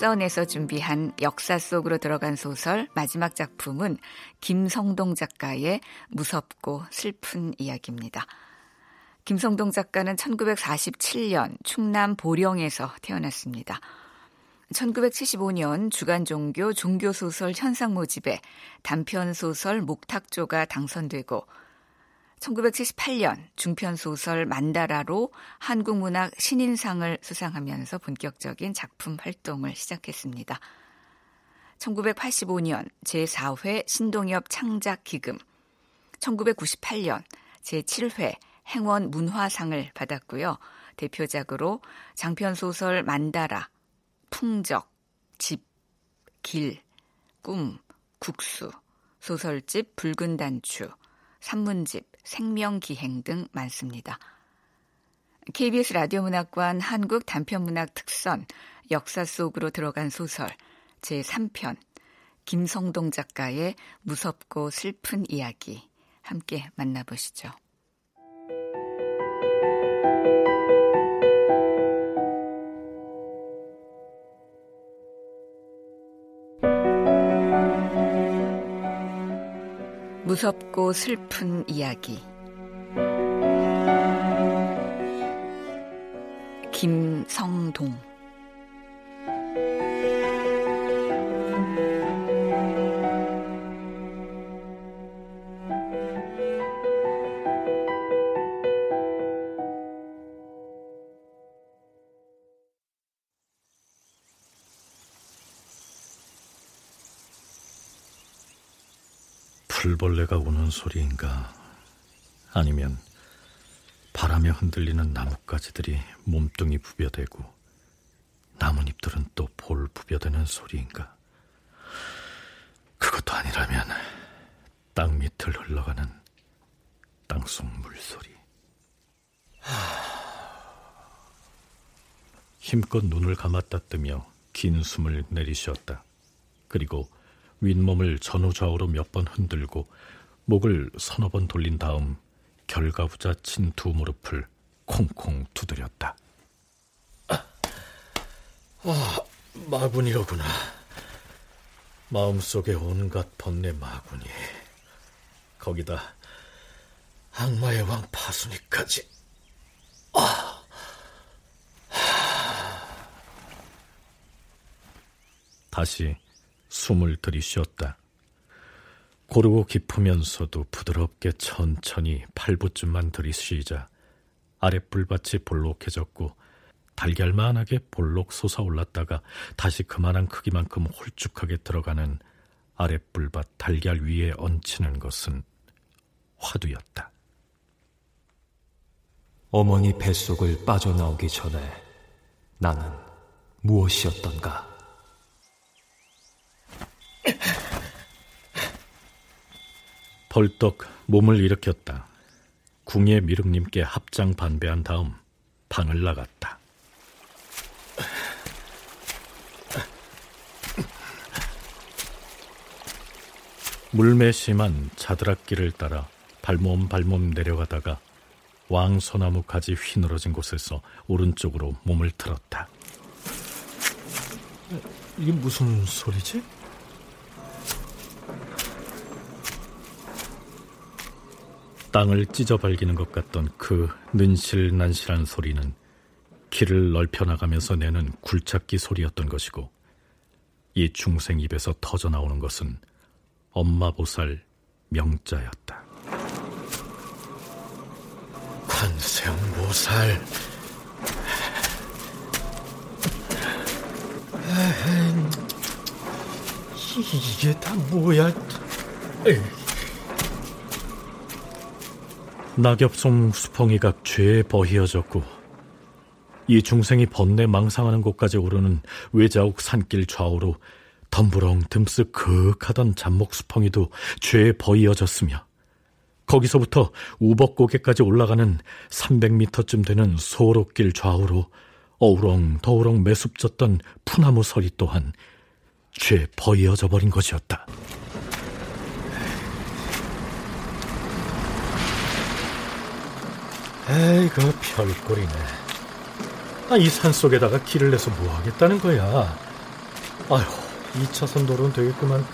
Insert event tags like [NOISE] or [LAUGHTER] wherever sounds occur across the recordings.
에서 준비한 역사 속으로 들어간 소설 마지막 작품은 김성동 작가의 무섭고 슬픈 이야기입니다. 김성동 작가는 1947년 충남 보령에서 태어났습니다. 1975년 주간 종교 종교소설 현상 모집에 단편 소설 목탁조가 당선되고 1978년 중편 소설 만다라로 한국문학 신인상을 수상하면서 본격적인 작품 활동을 시작했습니다. 1985년 제4회 신동엽 창작 기금, 1998년 제7회 행원 문화상을 받았고요. 대표작으로 장편 소설 만다라, 풍적, 집, 길, 꿈, 국수, 소설집 붉은 단추, 산문집, 생명기행 등 많습니다. KBS 라디오 문학관 한국 단편문학 특선 역사 속으로 들어간 소설 제3편 김성동 작가의 무섭고 슬픈 이야기 함께 만나보시죠. 무섭고 슬픈 이야기. 김성동 풀벌레가 우는 소리인가? 아니면 바람에 흔들리는 나뭇가지들이 몸뚱이 부벼대고 나뭇잎들은 또 볼 부벼대는 소리인가? 그것도 아니라면 땅 밑을 흘러가는 땅속 물소리. 힘껏 눈을 감았다 뜨며 긴 숨을 내리쉬었다. 그리고 윗몸을 전후좌우로 몇 번 흔들고 목을 서너 번 돌린 다음 결과부자 친 두 무릎을 콩콩 두드렸다. 아, 아, 마군이로구나. 마음속에 온갖 번뇌 마군이. 거기다 악마의 왕 파순이까지. 아. 다시 숨을 들이쉬었다. 고르고 깊으면서도 부드럽게 천천히 팔부쯤만 들이쉬자 아랫불밭이 볼록해졌고 달걀만하게 볼록 솟아올랐다가 다시 그만한 크기만큼 홀쭉하게 들어가는 아랫불밭 달걀 위에 얹히는 것은 화두였다. 어머니 뱃속을 빠져나오기 전에 나는 무엇이었던가? [LAUGHS] 벌떡 몸을 일으켰다. 궁예 미륵님께 합장 반배한 다음 방을 나갔다. 물매 심한 자드락길을 따라 발몸 발몸 내려가다가 왕소나무 가지 휘늘어진 곳에서 오른쪽으로 몸을 틀었다. 이게 무슨 소리지? 땅을 찢어 발기는 것 같던 그 는실난실한 소리는 길을 넓혀 나가면서 내는 굴착기 소리였던 것이고 이 중생 입에서 터져 나오는 것은 엄마 보살 명자였다. 관세음보살 이게 다 뭐야? 에이. 낙엽송 수펑이가 죄에 버히어졌고 이 중생이 번뇌 망상하는 곳까지 오르는 외자옥 산길 좌우로 덤부렁 듬쓱 그윽하던 잡목 수펑이도 죄에 버이어졌으며 거기서부터 우벅고개까지 올라가는 300m쯤 되는 소록길 좌우로 어우렁 더우렁 매습졌던 푸나무 서리 또한 죄 버이어져 버린 것이었다. 에이 그 별꼴이네. 아, 이 산속에다가 길을 내서 뭐 하겠다는 거야. 아휴, 2차선 도로는 되겠구만.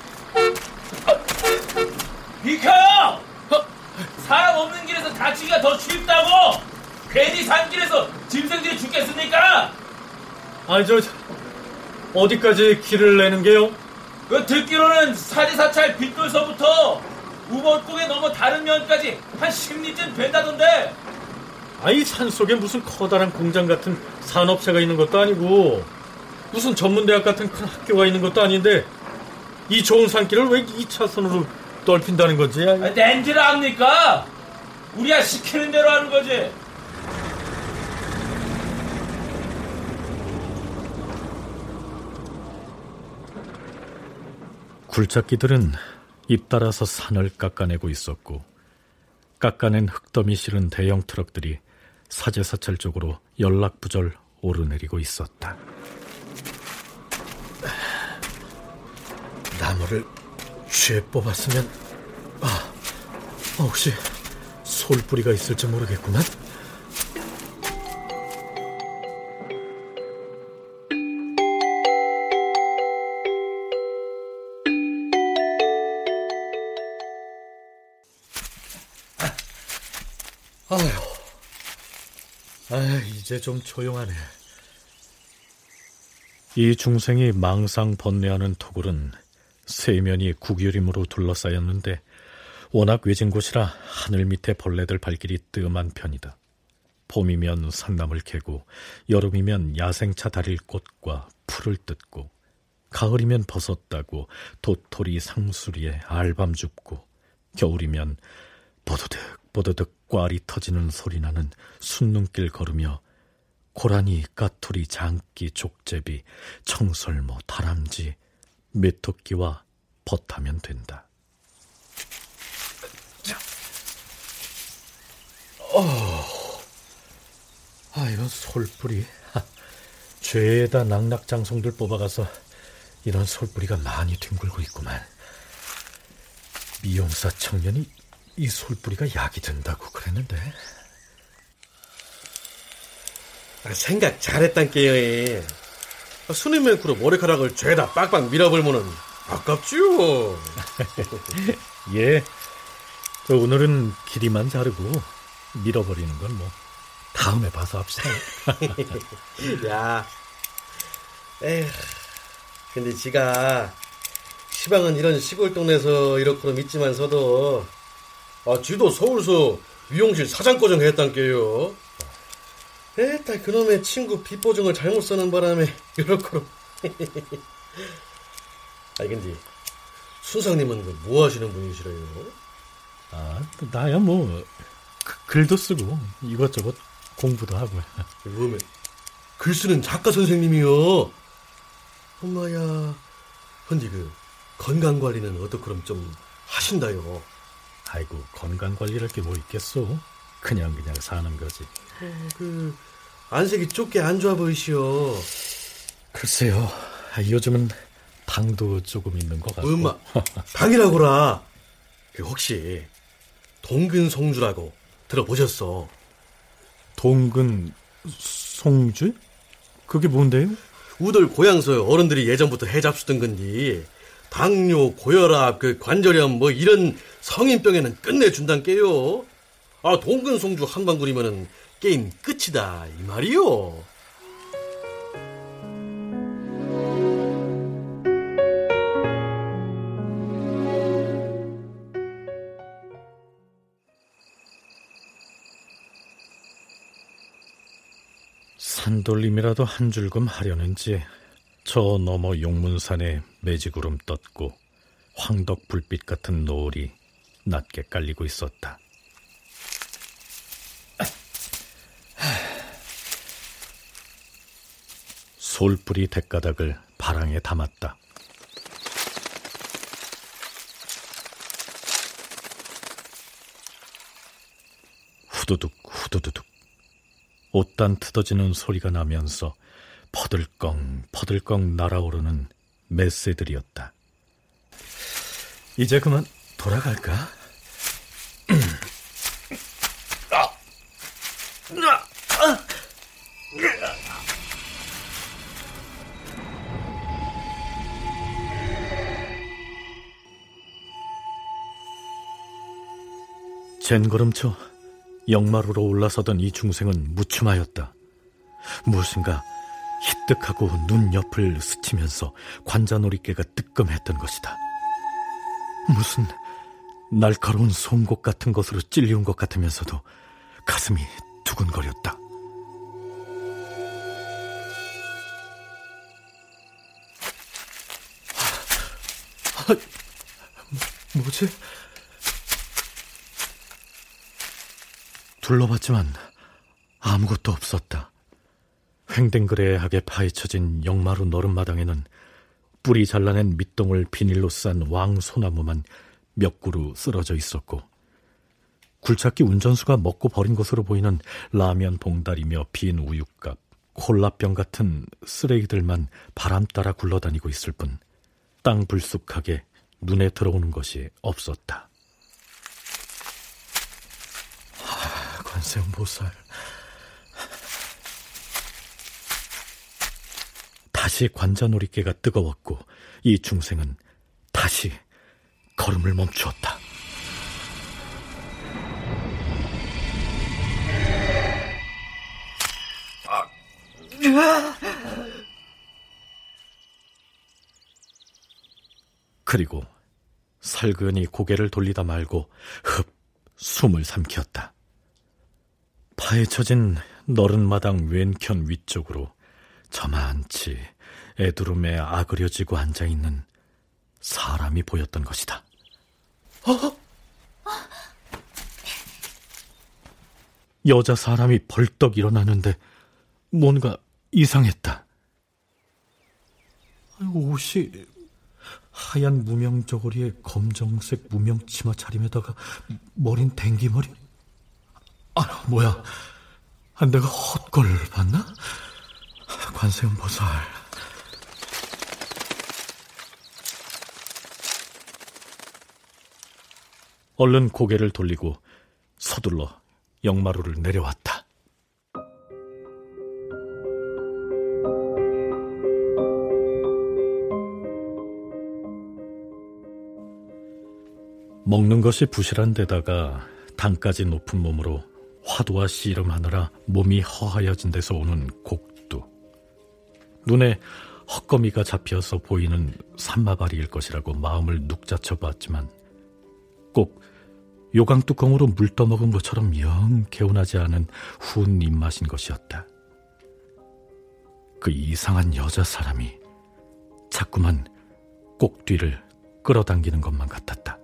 비켜! 사람 없는 길에서 다치기가 더 쉽다고! 괜히 산길에서 짐승들이 죽겠습니까? 아니, 저, 어디까지 길을 내는 게요? 그 듣기로는 사리사찰 빗돌서부터 우먼국에 넘어 다른 면까지 한 10리쯤 된다던데 아이 산속에 무슨 커다란 공장 같은 산업체가 있는 것도 아니고 무슨 전문대학 같은 큰 학교가 있는 것도 아닌데 이 좋은 산길을 왜 2차선으로 넓힌다는 거지? 아, 낸지를 압니까? 우리야 시키는 대로 하는 거지 굴착기들은 잎따라서 산을 깎아내고 있었고 깎아낸 흙더미 실은 대형 트럭들이 사제사찰 쪽으로 연락부절 오르내리고 있었다. 나무를 쥐에 뽑았으면 아, 혹시 솔뿌리가 있을지 모르겠구만. 이제 좀 조용하네. 이 중생이 망상 번뇌하는 토굴은 세면이 국유림으로 둘러싸였는데 워낙 외진 곳이라 하늘 밑에 벌레들 발길이 뜸한 편이다. 봄이면 산나물 캐고 여름이면 야생차 다릴 꽃과 풀을 뜯고 가을이면 버섯 따고 도토리 상수리에 알밤 줍고 겨울이면 보드득 보드득 꽈리 터지는 소리 나는 순눈길 걸으며 고라니, 까투리, 장기, 족제비, 청설모, 다람쥐, 메토끼와 벗하면 된다. 어, 아 이건 솔뿌리. 죄에다 낙낙장송들 뽑아가서 이런 솔뿌리가 많이 뒹굴고 있구만. 미용사 청년이 이 솔뿌리가 약이 된다고 그랬는데. 아, 생각 잘했단께요. 수능맨크로 머리카락을 죄다 빡빡 밀어버리면은 아깝지요. [LAUGHS] 예. 저 오늘은 길이만 자르고 밀어버리는 건 뭐 다음에 봐서 합시다. [LAUGHS] 야, 에휴, 근데 지가 시방은 이런 시골 동네에서 이렇게는 믿지만서도 아, 지도 서울서 미용실 사장고정 했단께요. 에따 그놈의 친구 빚보증을 잘못 쓰는 바람에 이렇게로. [LAUGHS] 아니 근데 순상님은 그 뭐 하시는 분이시래요? 아, 나야 뭐 그, 글도 쓰고 이것저것 공부도 하고. [LAUGHS] 뭐면 글 쓰는 작가 선생님이요. 엄마야. 근데 그 건강 관리는 어떻게럼 좀 하신다요? 아이고 건강 관리할 게뭐 있겠소? 그냥 그냥 사는 거지. 어, 그 안색이 좁게 안 좋아 보이시오. 글쎄요. 아, 요즘은 방도 조금 있는 것 같고. 엄마 [LAUGHS] 방이라고라. 그 혹시 동근 송주라고 들어보셨어? 동근 송주? 그게 뭔데요? 우들 고향서 어른들이 예전부터 해잡수던 건디 당뇨, 고혈압, 그 관절염 뭐 이런 성인병에는 끝내준단 게요. 아 동근 송주 한방 부리면은 게임 끝이다 이 말이요. 산돌림이라도 한 줄금 하려는지 저 너머 용문산에 매지구름 떴고 황덕 불빛 같은 노을이 낮게 깔리고 있었다. 솔뿌리 대가닥을 바랑에 담았다. 후두둑 후두두둑 옷단 뜯어지는 소리가 나면서 퍼들껑 퍼들껑 날아오르는 메새들이었다. 이제 그만 돌아갈까? 젠걸음쳐 역마루로 올라서던 이 중생은 무춤하였다. 무엇인가 희뜩하고 눈 옆을 스치면서 관자놀이개가 뜨끔했던 것이다. 무슨 날카로운 송곳 같은 것으로 찔리운 것 같으면서도 가슴이 두근거렸다. 아, 뭐지? 둘러봤지만 아무것도 없었다. 횡댕그레하게 파헤쳐진 역마루 너른마당에는 뿌리 잘라낸 밑동을 비닐로 싼 왕소나무만 몇 그루 쓰러져 있었고 굴착기 운전수가 먹고 버린 것으로 보이는 라면 봉다리며 빈 우유값, 콜라병 같은 쓰레기들만 바람 따라 굴러다니고 있을 뿐 땅 불쑥하게 눈에 들어오는 것이 없었다. 하, 관세음보살 다시 관자놀이개가 뜨거웠고 이 중생은 다시 걸음을 멈추었다. 그리고 살근히 고개를 돌리다 말고 흡 숨을 삼켰다. 파헤쳐진 너른 마당 왼편 위쪽으로 저만치 애두름에 아그려지고 앉아있는 사람이 보였던 것이다. 어? 여자 사람이 벌떡 일어나는데 뭔가 이상했다. 옷이 하얀 무명 저고리에 검정색 무명 치마 차림에다가 머린 댕기머리? 아, 뭐야. 아, 내가 헛걸 봤나? 관세음 보살. 얼른 고개를 돌리고 서둘러 역마루를 내려왔다. 먹는 것이 부실한 데다가 당까지 높은 몸으로 화두와 씨름하느라 몸이 허하여진 데서 오는 곡두. 눈에 헛거미가 잡혀서 보이는 산마발이일 것이라고 마음을 눅자쳐 봤지만 꼭 요강 뚜껑으로 물 떠먹은 것처럼 영 개운하지 않은 훈 입맛인 것이었다. 그 이상한 여자 사람이 자꾸만 꼭뒤를 끌어당기는 것만 같았다.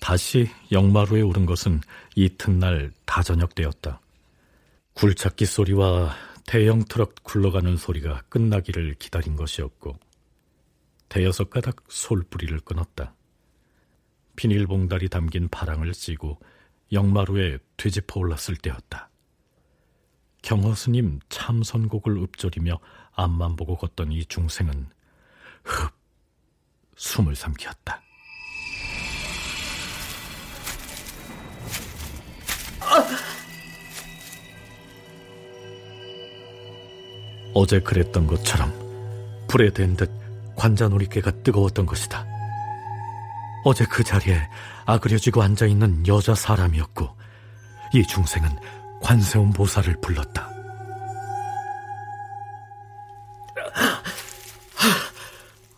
다시 역마루에 오른 것은 이튿날 다저녁 되었다. 굴착기 소리와 대형 트럭 굴러가는 소리가 끝나기를 기다린 것이었고 대여섯 가닥 솔뿌리를 끊었다. 비닐봉다리 담긴 바랑을 찌고 역마루에 되짚어 올랐을 때였다. 경허스님 참선곡을 읊조리며 앞만 보고 걷던 이 중생은 흡 숨을 삼켰다. 어제 그랬던 것처럼 불에 댄 듯 관자놀이개가 뜨거웠던 것이다. 어제 그 자리에 아그려지고 앉아있는 여자 사람이었고 이 중생은 관세음 보살을 불렀다.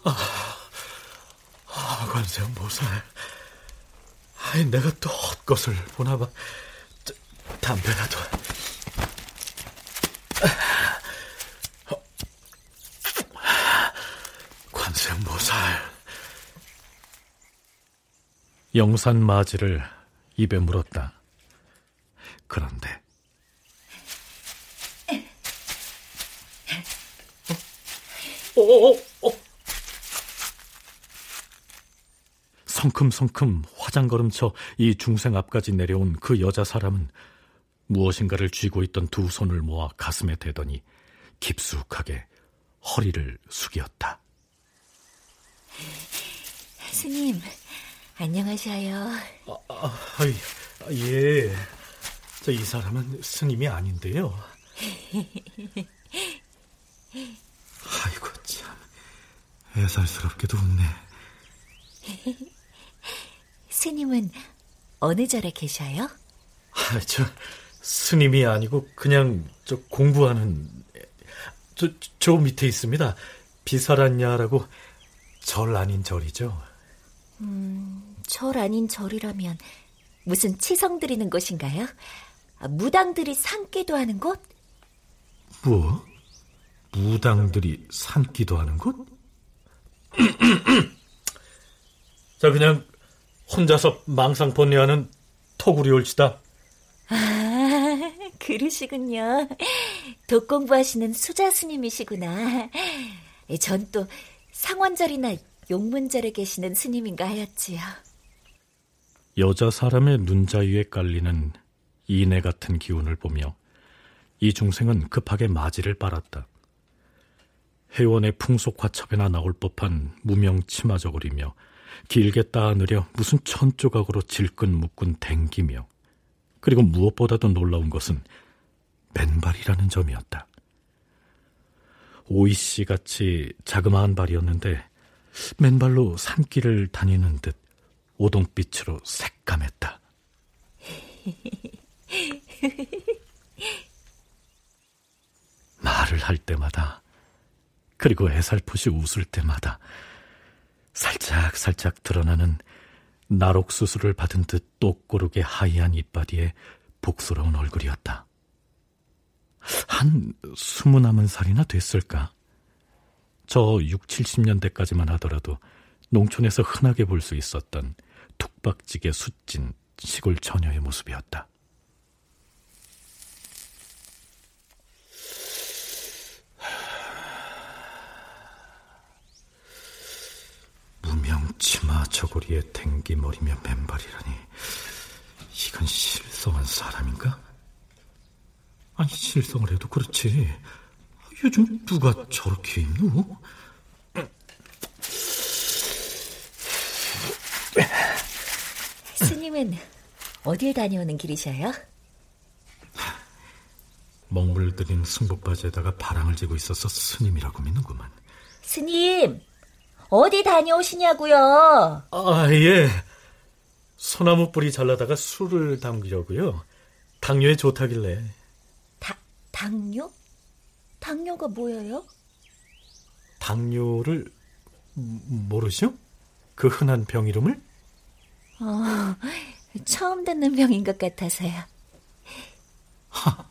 아, 아, 관세음 보살. 아이, 내가 또 헛것을 보나 봐. 담배라도. 관세음보살. 영산 마지를 입에 물었다. 그런데 어, 어, 어, 어. 성큼성큼 화장걸음쳐 이 중생 앞까지 내려온 그 여자 사람은 무엇인가를 쥐고 있던 두 손을 모아 가슴에 대더니 깊숙하게 허리를 숙였다. 스님, 안녕하셔요. 아, 아, 예. 저 이 사람은 스님이 아닌데요. [LAUGHS] 아이고 참 애살스럽게도 웃네. 스님은 어느 절에 계셔요? 아, 저 스님이 아니고 그냥 저 공부하는 저, 저 밑에 있습니다. 비사란야라고 절 아닌 절이죠. 음, 절 아닌 절이라면 무슨 치성 드리는 곳인가요? 아, 무당들이 산기도 하는 곳? 뭐? 무당들이 산기도 하는 곳? [CLEARS THROAT] 자, 그냥 혼자서 망상 번뇌하는 토구리 올치다. 아, 그러시군요. 독 공부하시는 수자 스님이시구나. 전 또 상원절이나 용문절에 계시는 스님인가 하였지요. 여자 사람의 눈자 위에 깔리는 이내 같은 기운을 보며 이 중생은 급하게 마지를 빨았다. 회원의 풍속 화첩에나 나올 법한 무명 치마 저고리며 길게 따느려 무슨 천 조각으로 질끈 묶은 댕기며 그리고 무엇보다도 놀라운 것은 맨발이라는 점이었다. 오이 씨 같이 자그마한 발이었는데 맨발로 산길을 다니는 듯 오동빛으로 새까맸다. 말을 할 때마다 그리고 애살포시 웃을 때마다 살짝 살짝 드러나는 나록 수술을 받은 듯 똑고르게 하얀 이빨이에 복스러운 얼굴이었다. 한 스무 남은 살이나 됐을까? 저 6, 70년대까지만 하더라도 농촌에서 흔하게 볼 수 있었던 툭박지게 숫진 시골 처녀의 모습이었다. 무명 치마 저고리에 댕기머리며 맨발이라니 이건 실성한 사람인가? 아니 실성을 해도 그렇지 요즘 누가 저렇게 입노? 스님은 어딜 다녀오는 길이셔요? 먹물들인 승복바지에다가 바랑을 지고 있어서 스님이라고 믿는구만. 스님, 어디 다녀오시냐고요? 아, 예. 소나무 뿌리 잘라다가 술을 담기려고요. 당뇨에 좋다길래. 다, 당뇨? 당뇨가 뭐예요? 당뇨를 모르시오? 그 흔한 병 이름을? 어, 처음 듣는 병인 것 같아서요. 하,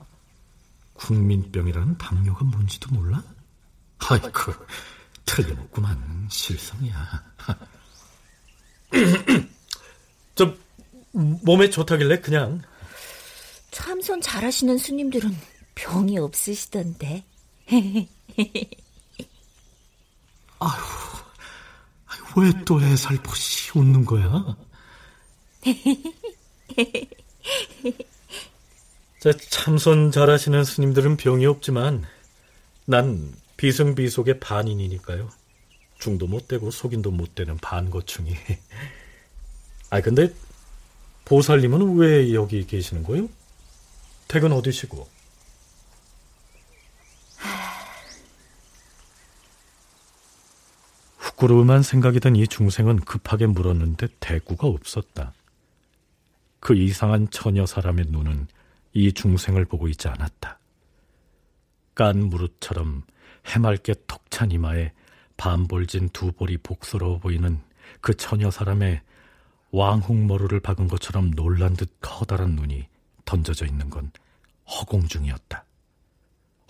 국민병이라는 당뇨가 뭔지도 몰라? 아이고, 틀림없구만, 실성이야. [LAUGHS] 저, 몸에 좋다길래 그냥. 참선 잘하시는 스님들은 병이 없으시던데. [LAUGHS] 아휴, 왜 또 애살포시 웃는 거야? [LAUGHS] 저 참선 잘하시는 스님들은 병이 없지만 난 비승비속의 반인이니까요. 중도 못 되고 속인도 못 되는 반고충이. [LAUGHS] 아 근데 보살님은 왜 여기 계시는 거요? 퇴근 어디시고? [SIGHS] 후꾸름한 생각이 든 이 중생은 급하게 물었는데 대꾸가 없었다. 그 이상한 처녀 사람의 눈은 이 중생을 보고 있지 않았다. 깐 무릇처럼 해맑게 톡찬 이마에 반볼진 두 볼이 복스러워 보이는 그 처녀 사람의 왕홍머루를 박은 것처럼 놀란 듯 커다란 눈이 던져져 있는 건 허공중이었다.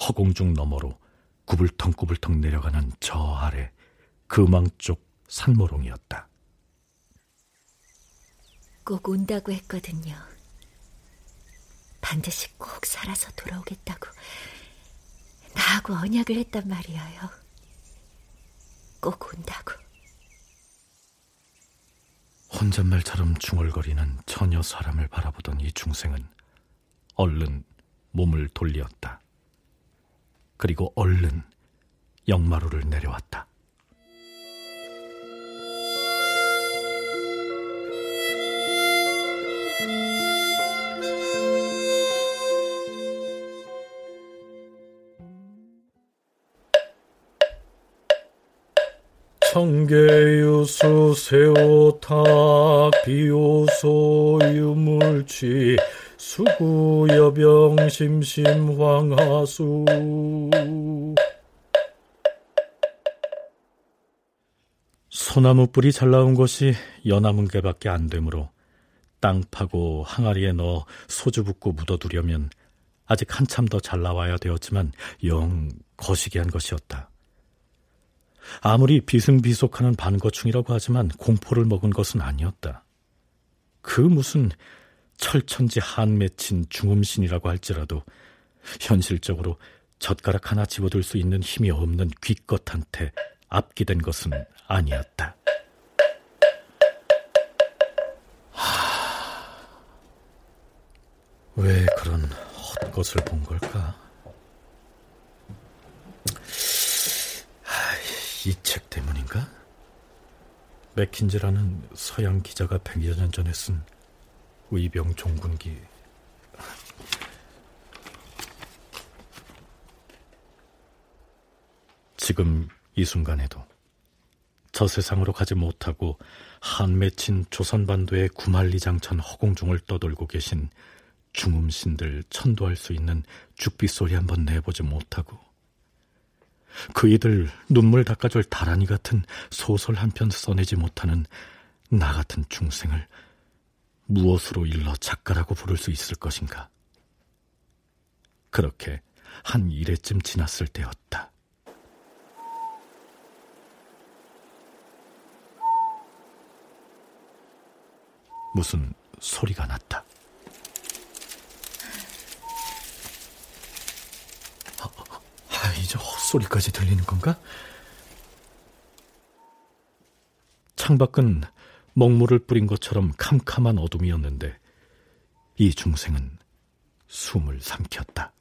허공중 너머로 구불텅구불텅 내려가는 저 아래 금왕 쪽 산모롱이었다. 꼭 온다고 했거든요. 반드시 꼭 살아서 돌아오겠다고 나하고 언약을 했단 말이에요. 꼭 온다고. 혼잣말처럼 중얼거리는 처녀 사람을 바라보던 이 중생은 얼른 몸을 돌리었다. 그리고 얼른 역마루를 내려왔다. 청계유수 세오탁 비오소 유물취 수구여병 심심황하수 소나무 뿔이 잘 나온 것이 연나문 개밖에 안 되므로 땅 파고 항아리에 넣어 소주 붓고 묻어두려면 아직 한참 더 잘 나와야 되었지만 영 거시기한 것이었다. 아무리 비승비속하는 반거충이라고 하지만 공포를 먹은 것은 아니었다. 그 무슨 철천지 한 맺힌 중음신이라고 할지라도 현실적으로 젓가락 하나 집어들 수 있는 힘이 없는 귀껏한테 앞기된 것은 아니었다. 하... 왜 그런 헛것을 본 걸까? 이 책 때문인가? 맥킨즈라는 서양 기자가 100여 년 전에 쓴 의병 종군기. 지금 이 순간에도 저 세상으로 가지 못하고 한 맺힌 조선반도의 구만리장천 허공중을 떠돌고 계신 중음신들 천도할 수 있는 죽비 소리 한번 내보지 못하고 그 이들 눈물 닦아줄 다란이 같은 소설 한 편 써내지 못하는 나 같은 중생을 무엇으로 일러 작가라고 부를 수 있을 것인가? 그렇게 한 일해쯤 지났을 때였다. 무슨 소리가 났다. 아, 이제 헛 소리까지 들리는 건가? 창밖은 먹물을 뿌린 것처럼 캄캄한 어둠이었는데 이 중생은 숨을 삼켰다.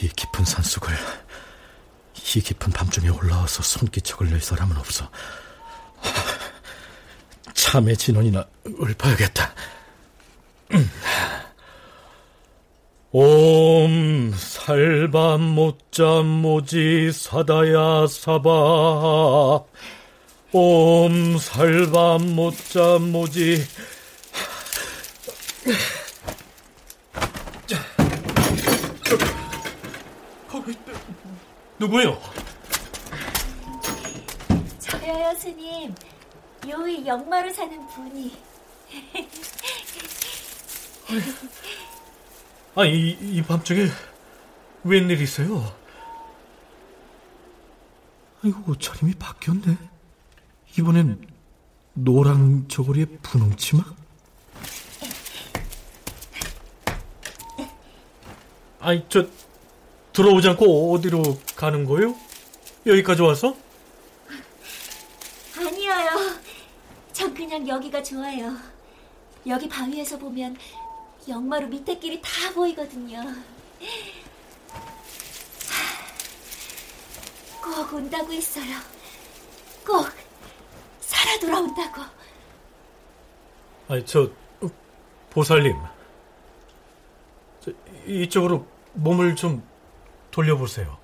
이 깊은 산속을 이 깊은 밤중에 올라와서 손기척을 낼 사람은 없어. 참의 진원이나 읊어야겠다. 옴 살밤 못잠 모지 사다야 사바. 옴 살밤 못잠 모지. 누구요? 저요 스님. 요이 역마로 사는 분이 아, 이, 이 밤중에 웬일이세요? 아이고, 옷차림이 바뀌었네. 이번엔 노랑 저고리에 분홍 치마? 아니, 저, 들어오지 않고 어디로 가는 거예요? 여기까지 와서? 아니에요. 전 그냥 여기가 좋아요. 여기 바위에서 보면 역마루 밑에 길이 다 보이거든요. 꼭 온다고 했어요. 꼭 살아 돌아온다고. 아니, 저, 보살님. 저, 이쪽으로 몸을 좀 돌려보세요.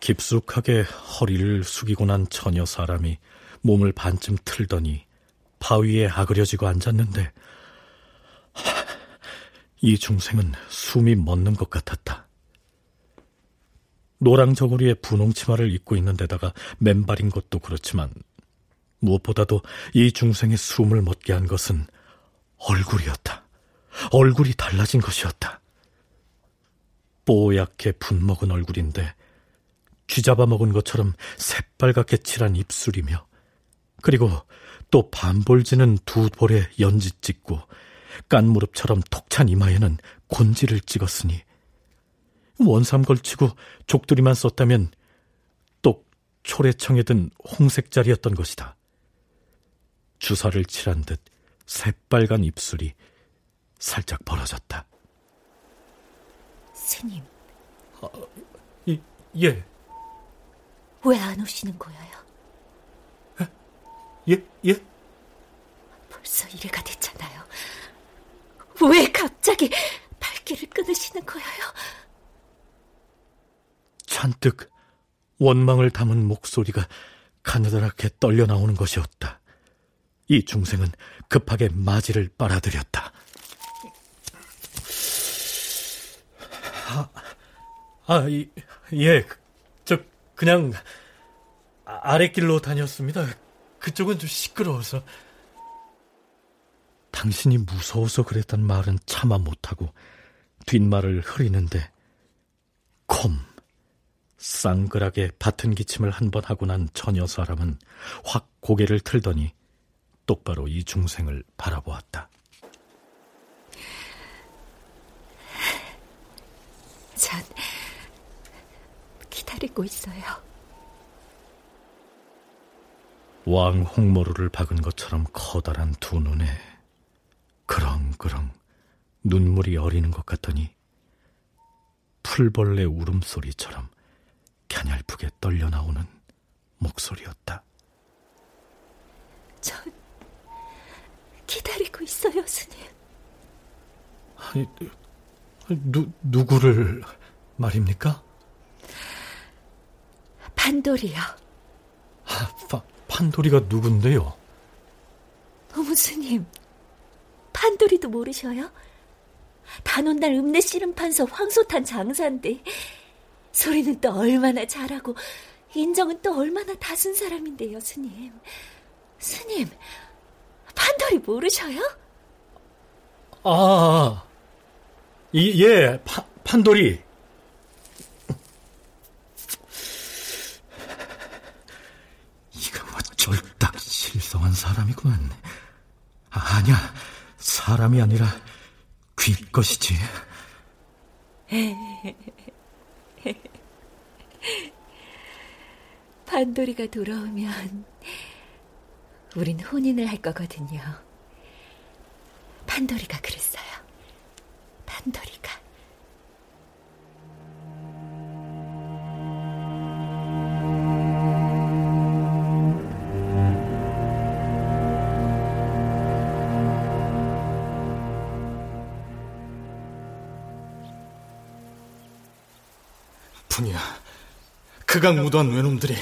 깊숙하게 허리를 숙이고 난 처녀 사람이 몸을 반쯤 틀더니 바위에 아그려지고 앉았는데 이 중생은 숨이 멎는 것 같았다. 노랑 저고리에 분홍 치마를 입고 있는 데다가 맨발인 것도 그렇지만 무엇보다도 이 중생의 숨을 멎게 한 것은 얼굴이었다. 얼굴이 달라진 것이었다. 뽀얗게 분먹은 얼굴인데 쥐잡아 먹은 것처럼 새빨갛게 칠한 입술이며 그리고 또 반볼지는 두 볼에 연지 찍고 깐 무릎처럼 톡찬 이마에는 곤지를 찍었으니 원삼 걸치고 족두리만 썼다면 똑 초래청에 든 홍색자리였던 것이다. 주사를 칠한 듯 새빨간 입술이 살짝 벌어졌다. 스님. 아, 이, 예. 왜 안 오시는 거예요? 예, 예? 벌써 이래가 됐잖아요. 왜 갑자기 발길을 끊으시는 거예요? 잔뜩 원망을 담은 목소리가 가느다랗게 떨려 나오는 것이었다. 이 중생은 급하게 마지를 빨아들였다. 아, 아 예, 저 그냥 아랫길로 다녔습니다. 그쪽은 좀 시끄러워서. 당신이 무서워서 그랬단 말은 참아 못하고 뒷말을 흐리는데 콤 쌍글하게 같은 기침을 한 번 하고 난 처녀 사람은 확 고개를 틀더니 똑바로 이 중생을 바라보았다. 전 기다리고 있어요. 왕 홍모루를 박은 것처럼 커다란 두 눈에 그렁그렁 눈물이 어리는 것 같더니 풀벌레 울음소리처럼 갸냘프게 떨려 나오는 목소리였다. 전 기다리고 있어요, 스님. 아니, 누, 누구를 말입니까? 판돌이요. 아, 파, 판돌이가 누군데요? 어머, 스님. 판돌이도 모르셔요? 단오날 읍내 씨름 판서 황소탄 장사인데 소리는 또 얼마나 잘하고 인정은 또 얼마나 다순 사람인데요, 스님. 스님, 판돌이 모르셔요? 아, 이, 예, 파, 판돌이. 이거 뭐 쫄딱 실성한 사람이구만. 아, 아니야, 사람이 아니라 귀 것이지. [LAUGHS] 판돌이가 돌아오면 우린 혼인을 할 거거든요. 판돌이가 그랬어요. 판돌이가. 극악 무도한 외놈들이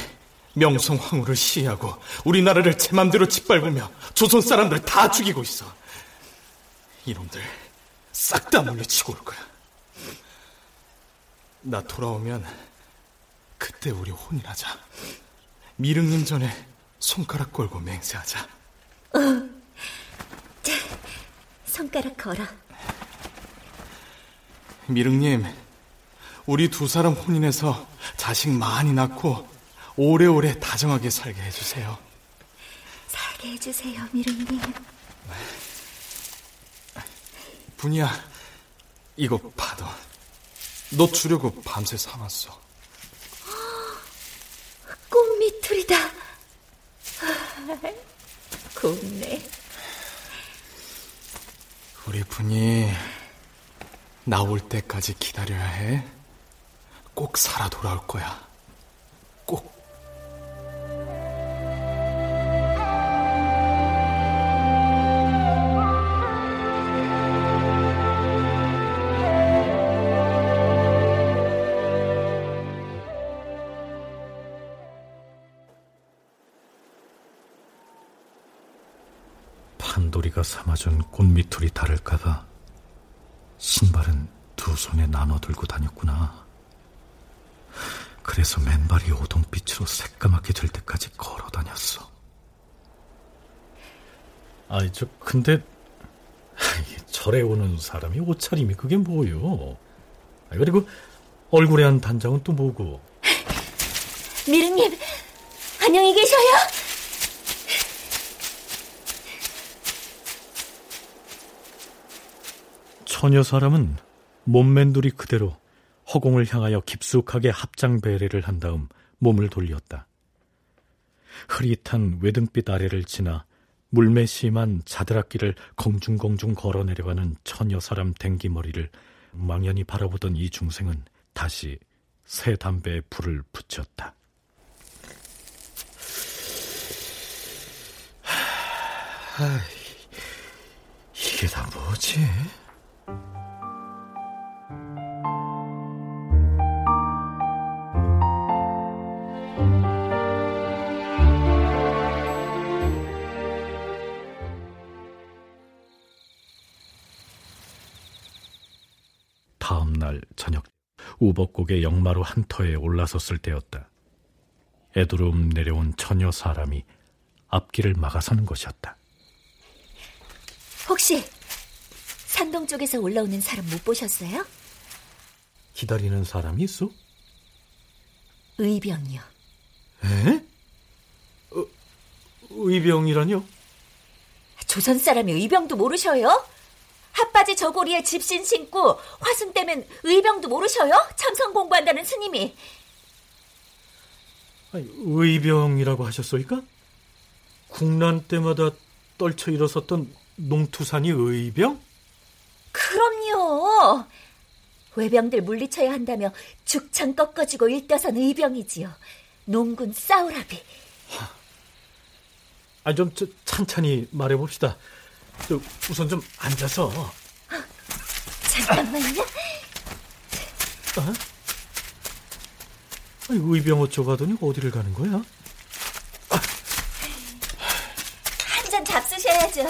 명성 황후를 시해하고 우리나라를 제 맘대로 짓밟으며 조선 사람들 다 죽이고 있어. 이놈들 싹 다 물리치고 올 거야. 나 돌아오면 그때 우리 혼인하자. 미륵님 전에 손가락 걸고 맹세하자. 어. 자, 손가락 걸어. 미륵님, 우리 두 사람 혼인해서 자식 많이 낳고 오래오래 다정하게 살게 해주세요. 살게 해주세요, 미륵님. 분이야, 이거 받아. 너 주려고 밤새 삼았어. 꽃미툴이다. 곱네. 우리 분이 나올 때까지 기다려야 해. 꼭 살아 돌아올 거야. 꼭. 판돌이가 삼아준 꽃미툴이 다를까봐 신발은 두 손에 나눠 들고 다녔구나. 그래서 맨발이 오동빛으로 새까맣게 될 때까지 걸어 다녔어. 아이, 저, 근데, 절에 오는 사람이 옷차림이 그게 뭐요? 그리고 얼굴에 한 단장은 또 뭐고? 미르님, 안녕히 계셔요? 처녀 사람은 몸맨돌이 그대로 허공을 향하여 깊숙하게 합장 배례를 한 다음 몸을 돌렸다. 흐릿한 외등빛 아래를 지나 물매 심한 자드락길을 공중공중 걸어 내려가는 처녀 사람 댕기머리를 망연히 바라보던 이 중생은 다시 새 담배에 불을 붙였다. 하, 이게 다 뭐지? 우벅곡의 역마루 한터에 올라섰을 때였다. 애두름 내려온 처녀 사람이 앞길을 막아서는 것이었다. 혹시 산동 쪽에서 올라오는 사람 못 보셨어요? 기다리는 사람이 있어? 의병이요. 에? 어, 의병이라뇨? 조선 사람이 의병도 모르셔요? 핫바지 저고리에 집신 신고 화순 때면 의병도 모르셔요? 참선 공부한다는 스님이. 아니, 의병이라고 하셨소이까? 국난 때마다 떨쳐 일어섰던 농투산이 의병? 그럼요. 외병들 물리쳐야 한다며 죽창 꺾어지고 일떠선 의병이지요. 농군 싸우라비. 아, 좀 저, 찬찬히 말해봅시다. 저, 우선 좀 앉아서. 잠깐만요. 어? 아니, 의병 어쩌고 하더니 어디를 가는 거야? 한잔 잡수셔야죠.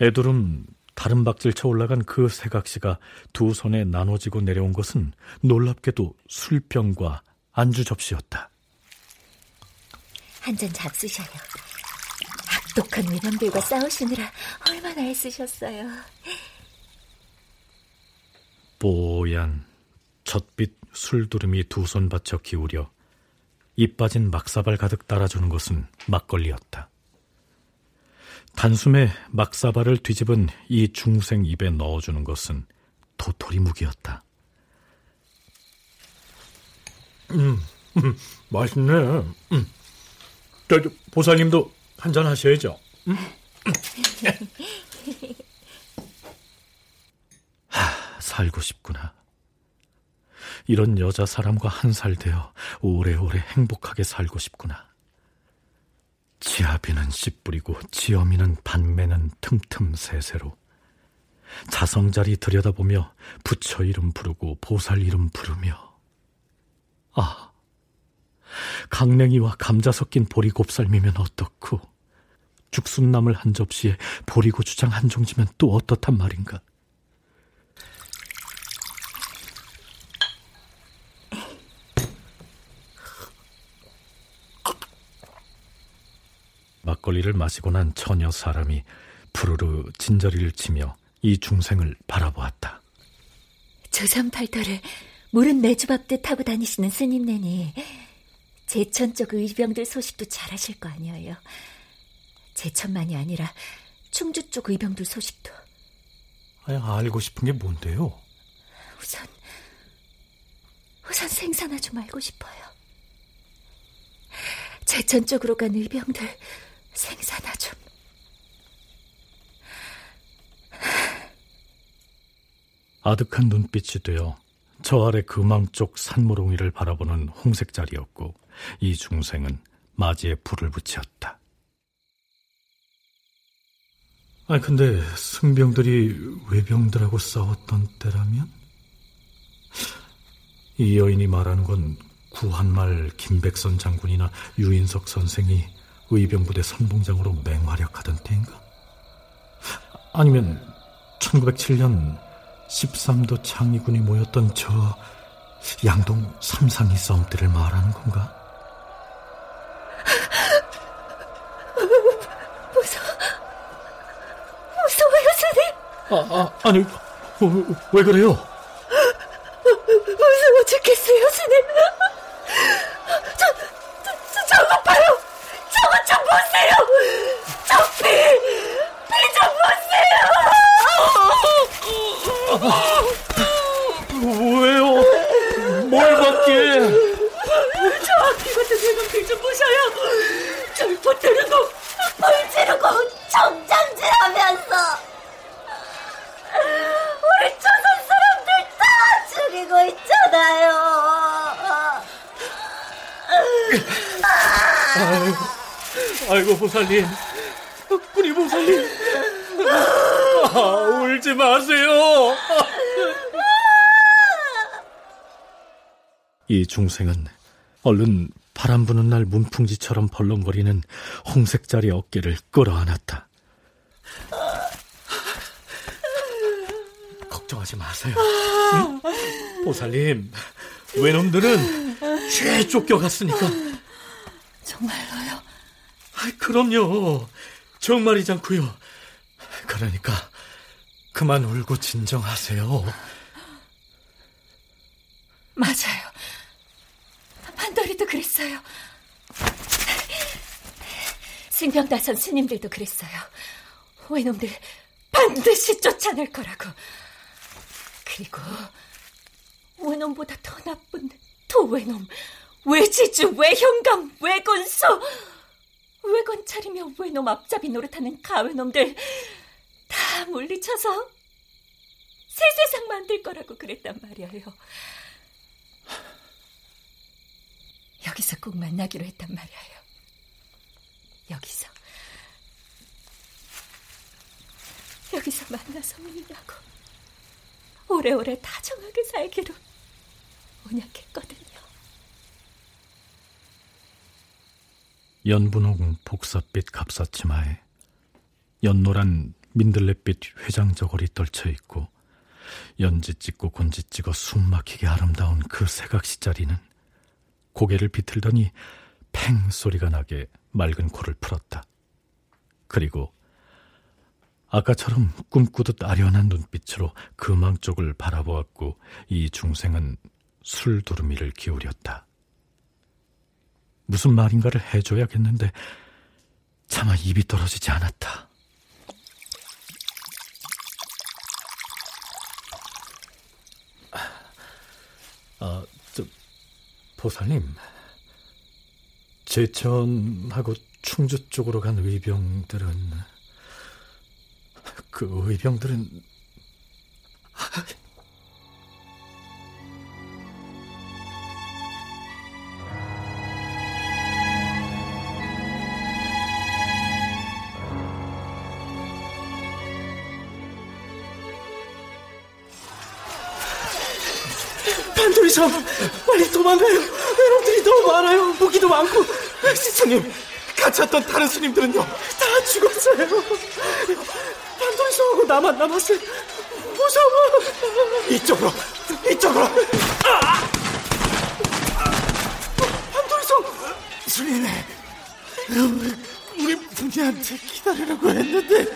애두름 다른 박질 쳐 올라간 그 새각시가 두 손에 나눠지고 내려온 것은 놀랍게도 술병과 안주 접시였다. 한 잔 잡수셔요. 악독한 외병들과 싸우시느라 얼마나 애쓰셨어요. 뽀얀 젖빛 술두름이 두 손 받쳐 기울여 입 빠진 막사발 가득 따라주는 것은 막걸리였다. 단숨에 막사발을 뒤집은 이 중생 입에 넣어주는 것은 도토리 묵이었다. 음, 음 맛있네. 음. 저, 저 보살님도 한잔 하셔야죠. 음? [LAUGHS] 하, 살고 싶구나. 이런 여자 사람과 한 살 되어 오래오래 행복하게 살고 싶구나. 지아비는 씨 뿌리고 지어미는 반매는 틈틈 새새로 자성자리 들여다보며 부처 이름 부르고 보살 이름 부르며 아 강냉이와 감자 섞인 보리곱삶이면 어떻고 죽순나물 한 접시에 보리고추장 한 종지면 또 어떻단 말인가 막걸리를 마시고 난 처녀 사람이 푸르르 진저리를 치며 이 중생을 바라보았다. 조선 팔도를 물은 내주밥듯 하고 다니시는 스님네니 제천 쪽 의병들 소식도 잘 아실 거 아니에요. 제천만이 아니라 충주 쪽 의병들 소식도. 아니, 알고 싶은 게 뭔데요? 우선, 우선 생사나 좀 알고 싶어요. 제천 쪽으로 간 의병들 생사나 좀. 아득한 눈빛이 되어 저 아래 금왕 쪽 산모롱이를 바라보는 홍색 자리였고 이 중생은 마지에 불을 붙였다. 아니 근데 승병들이 외병들하고 싸웠던 때라면 이 여인이 말하는 건 구한말 김백선 장군이나 유인석 선생이 의병부대 선봉장으로 맹활약하던 때인가? 아니면 1907년 13도 창의군이 모였던 저 양동 삼상이 싸움 때를 말하는 건가? 무서워. 무서워요, 선생. 아, 아 아니, 어, 왜 그래요? 무서워 죽겠어요, 스님. 저, 저, 저, 저거 봐요. 저거 좀 보세요. 저 피, 피좀 보세요. 왜요? 뭘? 저 앞이 같은 세금들 좀 보셔요. 절 붙들고, 불 지르고, 정장질하면서. 우리 조선 사람들 다 죽이고 있잖아요. 아유, 아이고 보살님, 우리 보살님, 아, 울지 마세요. 이 중생은 얼른 바람 부는 날 문풍지처럼 벌렁거리는 홍색자리 어깨를 끌어안았다. 걱정하지 마세요. 응? 보살님, 외놈들은 죄 쫓겨갔으니까. 정말로요? 아, 그럼요. 정말이지 않고요. 그러니까 그만 울고 진정하세요. 맞아요. 판돌이도 그랬어요. 승병다선 스님들도 그랬어요. 외놈들 반드시 쫓아낼 거라고. 그리고 외놈보다 더 나쁜 도외놈, 외지주, 외형감, 외건수, 외건 차리며 외놈 앞잡이 노릇하는 가외놈들 다 물리쳐서 새 세상 만들 거라고 그랬단 말이에요. 여기서 꼭 만나기로 했단 말이에요. 여기서. 여기서 만나서 밀라고 오래오래 다정하게 살기로 언약했거든요. 연분홍 복사빛 갑사치마에 연노란 민들레빛 회장 저고리 떨쳐 있고 연지 찍고 곤지 찍어 숨막히게 아름다운 그 새각시 자리는 고개를 비틀더니 팽 소리가 나게 맑은 코를 풀었다. 그리고 아까처럼 꿈꾸듯 아련한 눈빛으로 금왕 쪽을 바라보았고 이 중생은 술두루미를 기울였다. 무슨 말인가를 해줘야겠는데 차마 입이 떨어지지 않았다. 아, 저, 보살님. 제천하고 충주 쪽으로 간 의병들은 그 의병들은 이섬 빨리 도망가요. 외놈들이 너무 많아요. 무기도 많고. 시청님 같이 왔던 다른 스님들은요 다 죽었어요. 판돌이섬하고 나만 남았어요. 무서워. 이쪽으로 이쪽으로. 아! 판돌이섬 스님네 우리 분이한테 기다리라고 했는데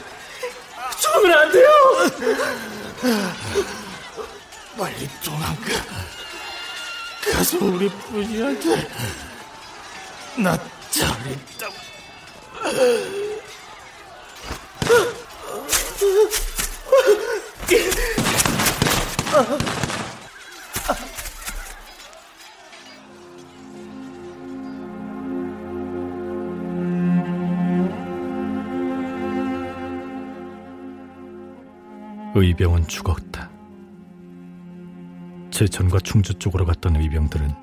죽으면 안 돼요. 빨리 도망가. 가서 우리 부인한테 나잘 있다. 의병은 죽었다. 제천과 충주 쪽으로 갔던 의병들은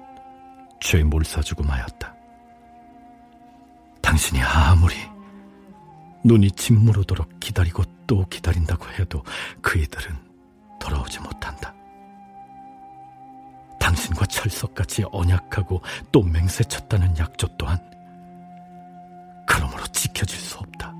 죄 몰사주고 마였다. 당신이 아무리 눈이 짓무르도록 기다리고 또 기다린다고 해도 그이들은 돌아오지 못한다. 당신과 철석같이 언약하고 또 맹세쳤다는 약조 또한 그러므로 지켜질 수 없다.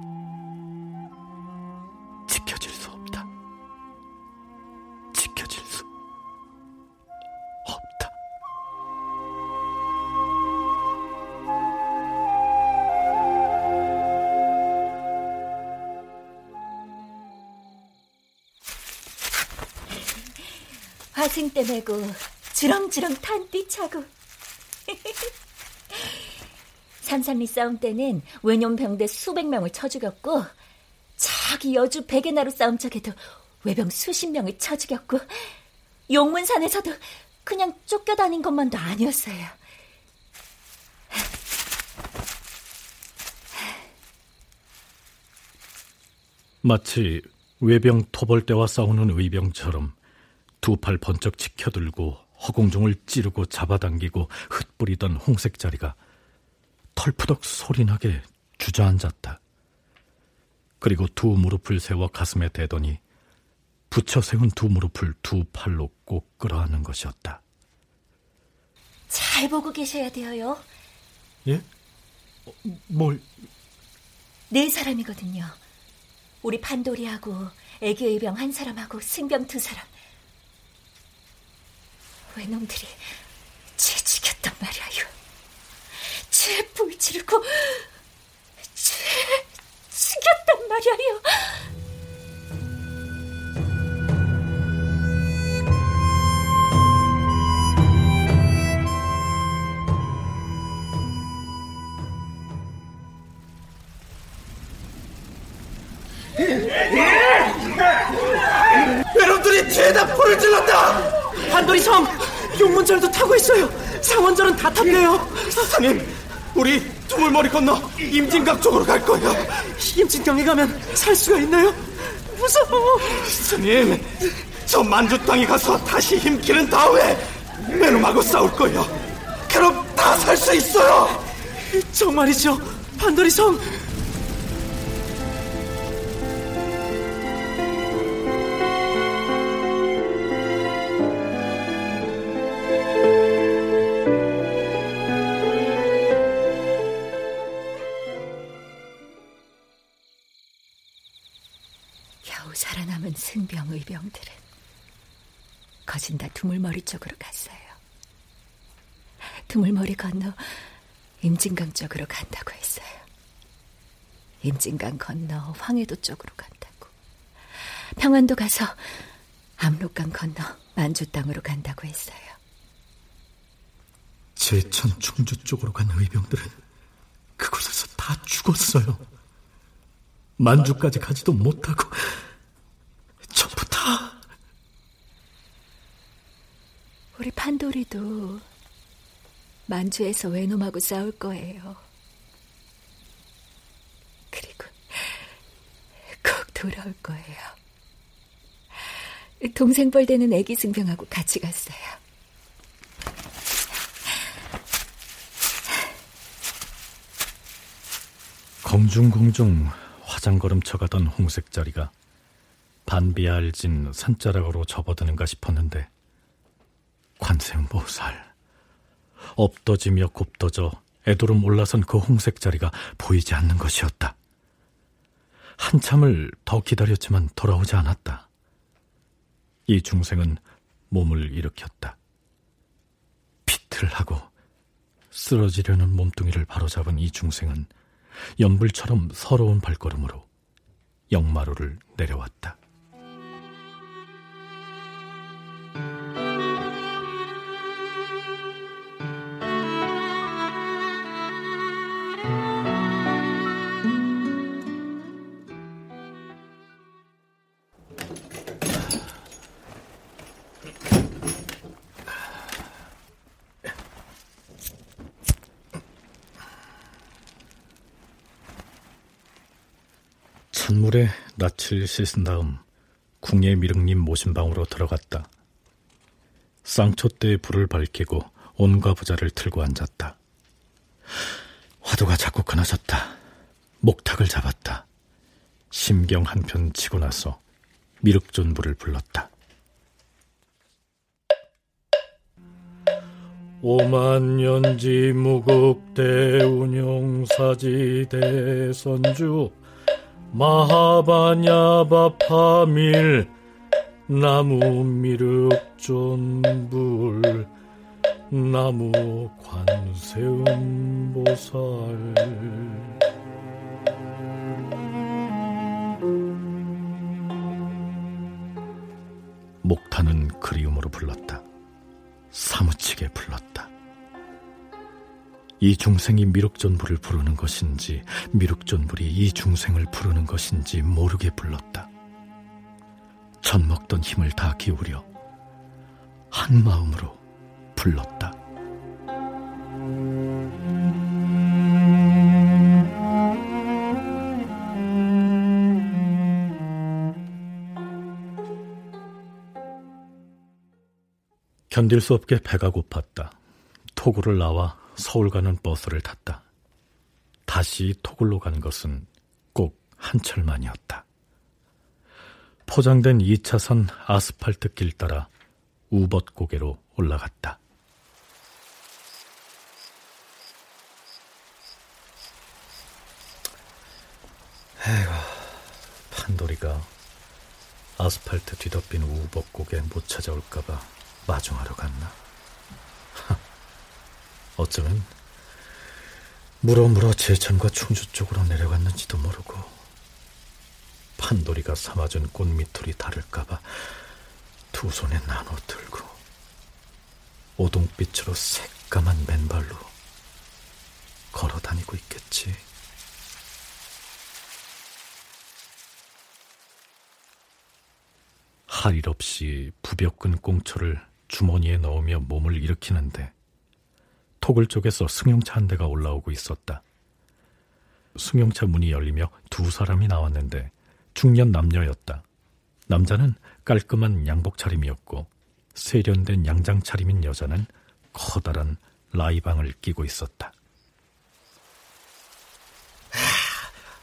화승대 메고 주렁주렁 탄띠 차고 삼산리 싸움 때는 외놈병대 수백 명을 쳐 죽였고 저기 여주 백예나루 싸움 쪽에도 외병 수십 명을 쳐 죽였고 용문산에서도 그냥 쫓겨다닌 것만도 아니었어요. 마치 외병 토벌대와 싸우는 의병처럼 두 팔 번쩍 치켜들고 허공종을 찌르고 잡아당기고 흩뿌리던 홍색 자리가 털푸덕 소리나게 주저앉았다. 그리고 두 무릎을 세워 가슴에 대더니 붙여 세운 두 무릎을 두 팔로 꼭 끌어안는 것이었다. 잘 보고 계셔야 돼요. 예? 어, 뭘? 네 사람이거든요. 우리 판돌이하고 애기 의병 한 사람하고 승병 두 사람. 외놈들이 쟤 죽였단 말이야요. 쟤 불지르고 쟤 죽였단 말이야요. 여러분들이 뒤에다 불을 질렀다! 한돌이 성 용문절도 타고 있어요. 상원절은 다 탔대요. 사장님, 우리 두물머리 건너 임진각 쪽으로 갈 거예요. 임진강에 가면 살 수가 있나요? 무서워. 스님, 저 만주 땅에 가서 다시 힘 기른 다음에 매놈하고 싸울 거예요. 그럼 다 살 수 있어요. 정말이죠, 판돌이 성. 병 의병들은 거진 다 두물머리 쪽으로 갔어요. 두물머리 건너 임진강 쪽으로 간다고 했어요. 임진강 건너 황해도 쪽으로 간다고. 평안도 가서 압록강 건너 만주 땅으로 간다고 했어요. 제천 충주 쪽으로 간 의병들은 그곳에서 다 죽었어요. 만주까지 가지도 못하고 전부 다 우리 판돌이도 만주에서 외놈하고 싸울 거예요. 그리고 꼭 돌아올 거예요. 동생 벌 되는 애기 승병하고 같이 갔어요. 공중공중 화장걸음 쳐가던 홍색 자리가 반비알진 산자락으로 접어드는가 싶었는데 관세음보살 엎떠지며 곱떠져 애도름 올라선 그 홍색 자리가 보이지 않는 것이었다. 한참을 더 기다렸지만 돌아오지 않았다. 이 중생은 몸을 일으켰다. 피틀 하고 쓰러지려는 몸뚱이를 바로잡은 이 중생은 연불처럼 서러운 발걸음으로 영마루를 내려왔다. 물에 낯을 씻은 다음 궁예 미륵님 모신방으로 들어갔다. 쌍초대에 불을 밝히고 온과 부자를 틀고 앉았다. 화두가 자꾸 끊어졌다. 목탁을 잡았다. 심경 한편 치고 나서 미륵존불을 불렀다. 오만연지 무국대 운용사지 대선주 마하바냐바파밀 나무 미륵존불 나무 관세음보살 목타는 그리움으로 불렀다. 사무치게 불렀다. 이 중생이 미륵전불을 부르는 것인지 미륵전불이 이 중생을 부르는 것인지 모르게 불렀다. 젖먹던 힘을 다 기울여 한 마음으로 불렀다. 견딜 수 없게 배가 고팠다. 토구를 나와 서울 가는 버스를 탔다. 다시 토굴로 가는 것은 꼭 한철만이었다. 포장된 2차선 아스팔트 길 따라 우벗 고개로 올라갔다. 에휴, 판돌이가 아스팔트 뒤덮인 우벗 고개 못 찾아올까봐 마중하러 갔나? 어쩌면 물어물어 제천과 충주 쪽으로 내려갔는지도 모르고 판돌이가 삼아준 꽃미털이 다를까봐 두 손에 나눠 들고 오동빛으로 새까만 맨발로 걸어 다니고 있겠지. 할 일 없이 부벽근 꽁초를 주머니에 넣으며 몸을 일으키는데 토굴 쪽에서 승용차 한 대가 올라오고 있었다. 승용차 문이 열리며 두 사람이 나왔는데 중년 남녀였다. 남자는 깔끔한 양복 차림이었고 세련된 양장 차림인 여자는 커다란 라이방을 끼고 있었다.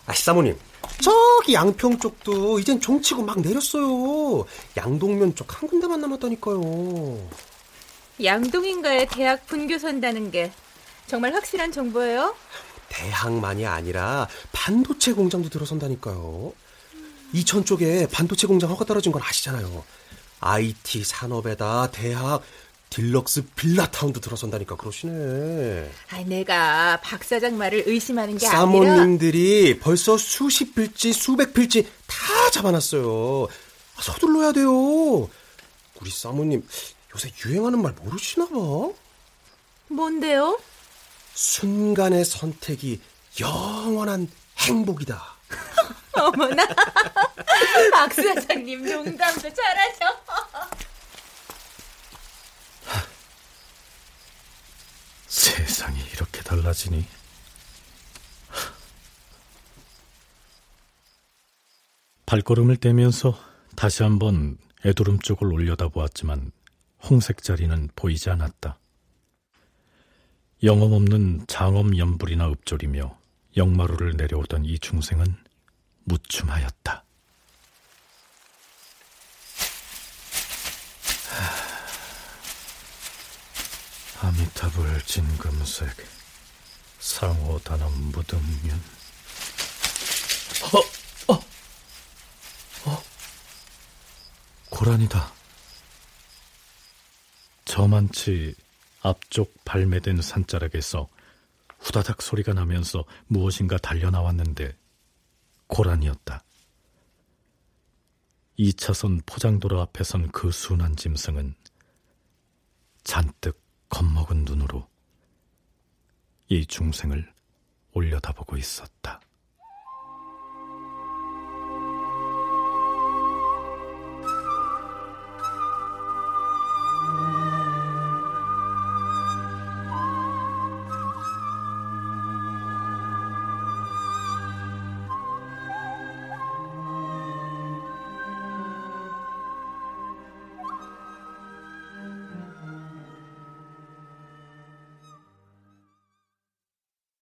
아, 사모님, 저기 양평 쪽도 이젠 종치고 막 내렸어요. 양동면 쪽 한 군데만 남았다니까요. 양동인가에 대학 분교 선다는 게 정말 확실한 정보예요? 대학만이 아니라 반도체 공장도 들어선다니까요. 이천 쪽에 반도체 공장 허가 떨어진 건 아시잖아요. IT 산업에다 대학 딜럭스 빌라타운도 들어선다니까 그러시네. 아, 내가 박 사장 말을 의심하는 게 사모님들이 아니라 벌써 수십 필지, 수백 필지 다 잡아놨어요. 아, 서둘러야 돼요. 우리 사모님 요새 유행하는 말 모르시나 봐. 뭔데요? 순간의 선택이 영원한 행복이다. [LAUGHS] 어머나 [LAUGHS] 박 사장님 농담도 잘하셔. [LAUGHS] 세상이 이렇게 달라지니. 발걸음을 떼면서 다시 한번 애도름 쪽을 올려다보았지만 홍색 자리는 보이지 않았다. 영험 없는 장엄 연불이나 읍조리며 역마루를 내려오던 이 중생은 무춤하였다. 아미타불 진금색 상호 단엄 무등면 어, 어, 어, 고란이다. 저만치 앞쪽 발매된 산자락에서 후다닥 소리가 나면서 무엇인가 달려나왔는데 고란이었다. 2차선 포장도로 앞에 선 그 순한 짐승은 잔뜩 겁먹은 눈으로 이 중생을 올려다보고 있었다.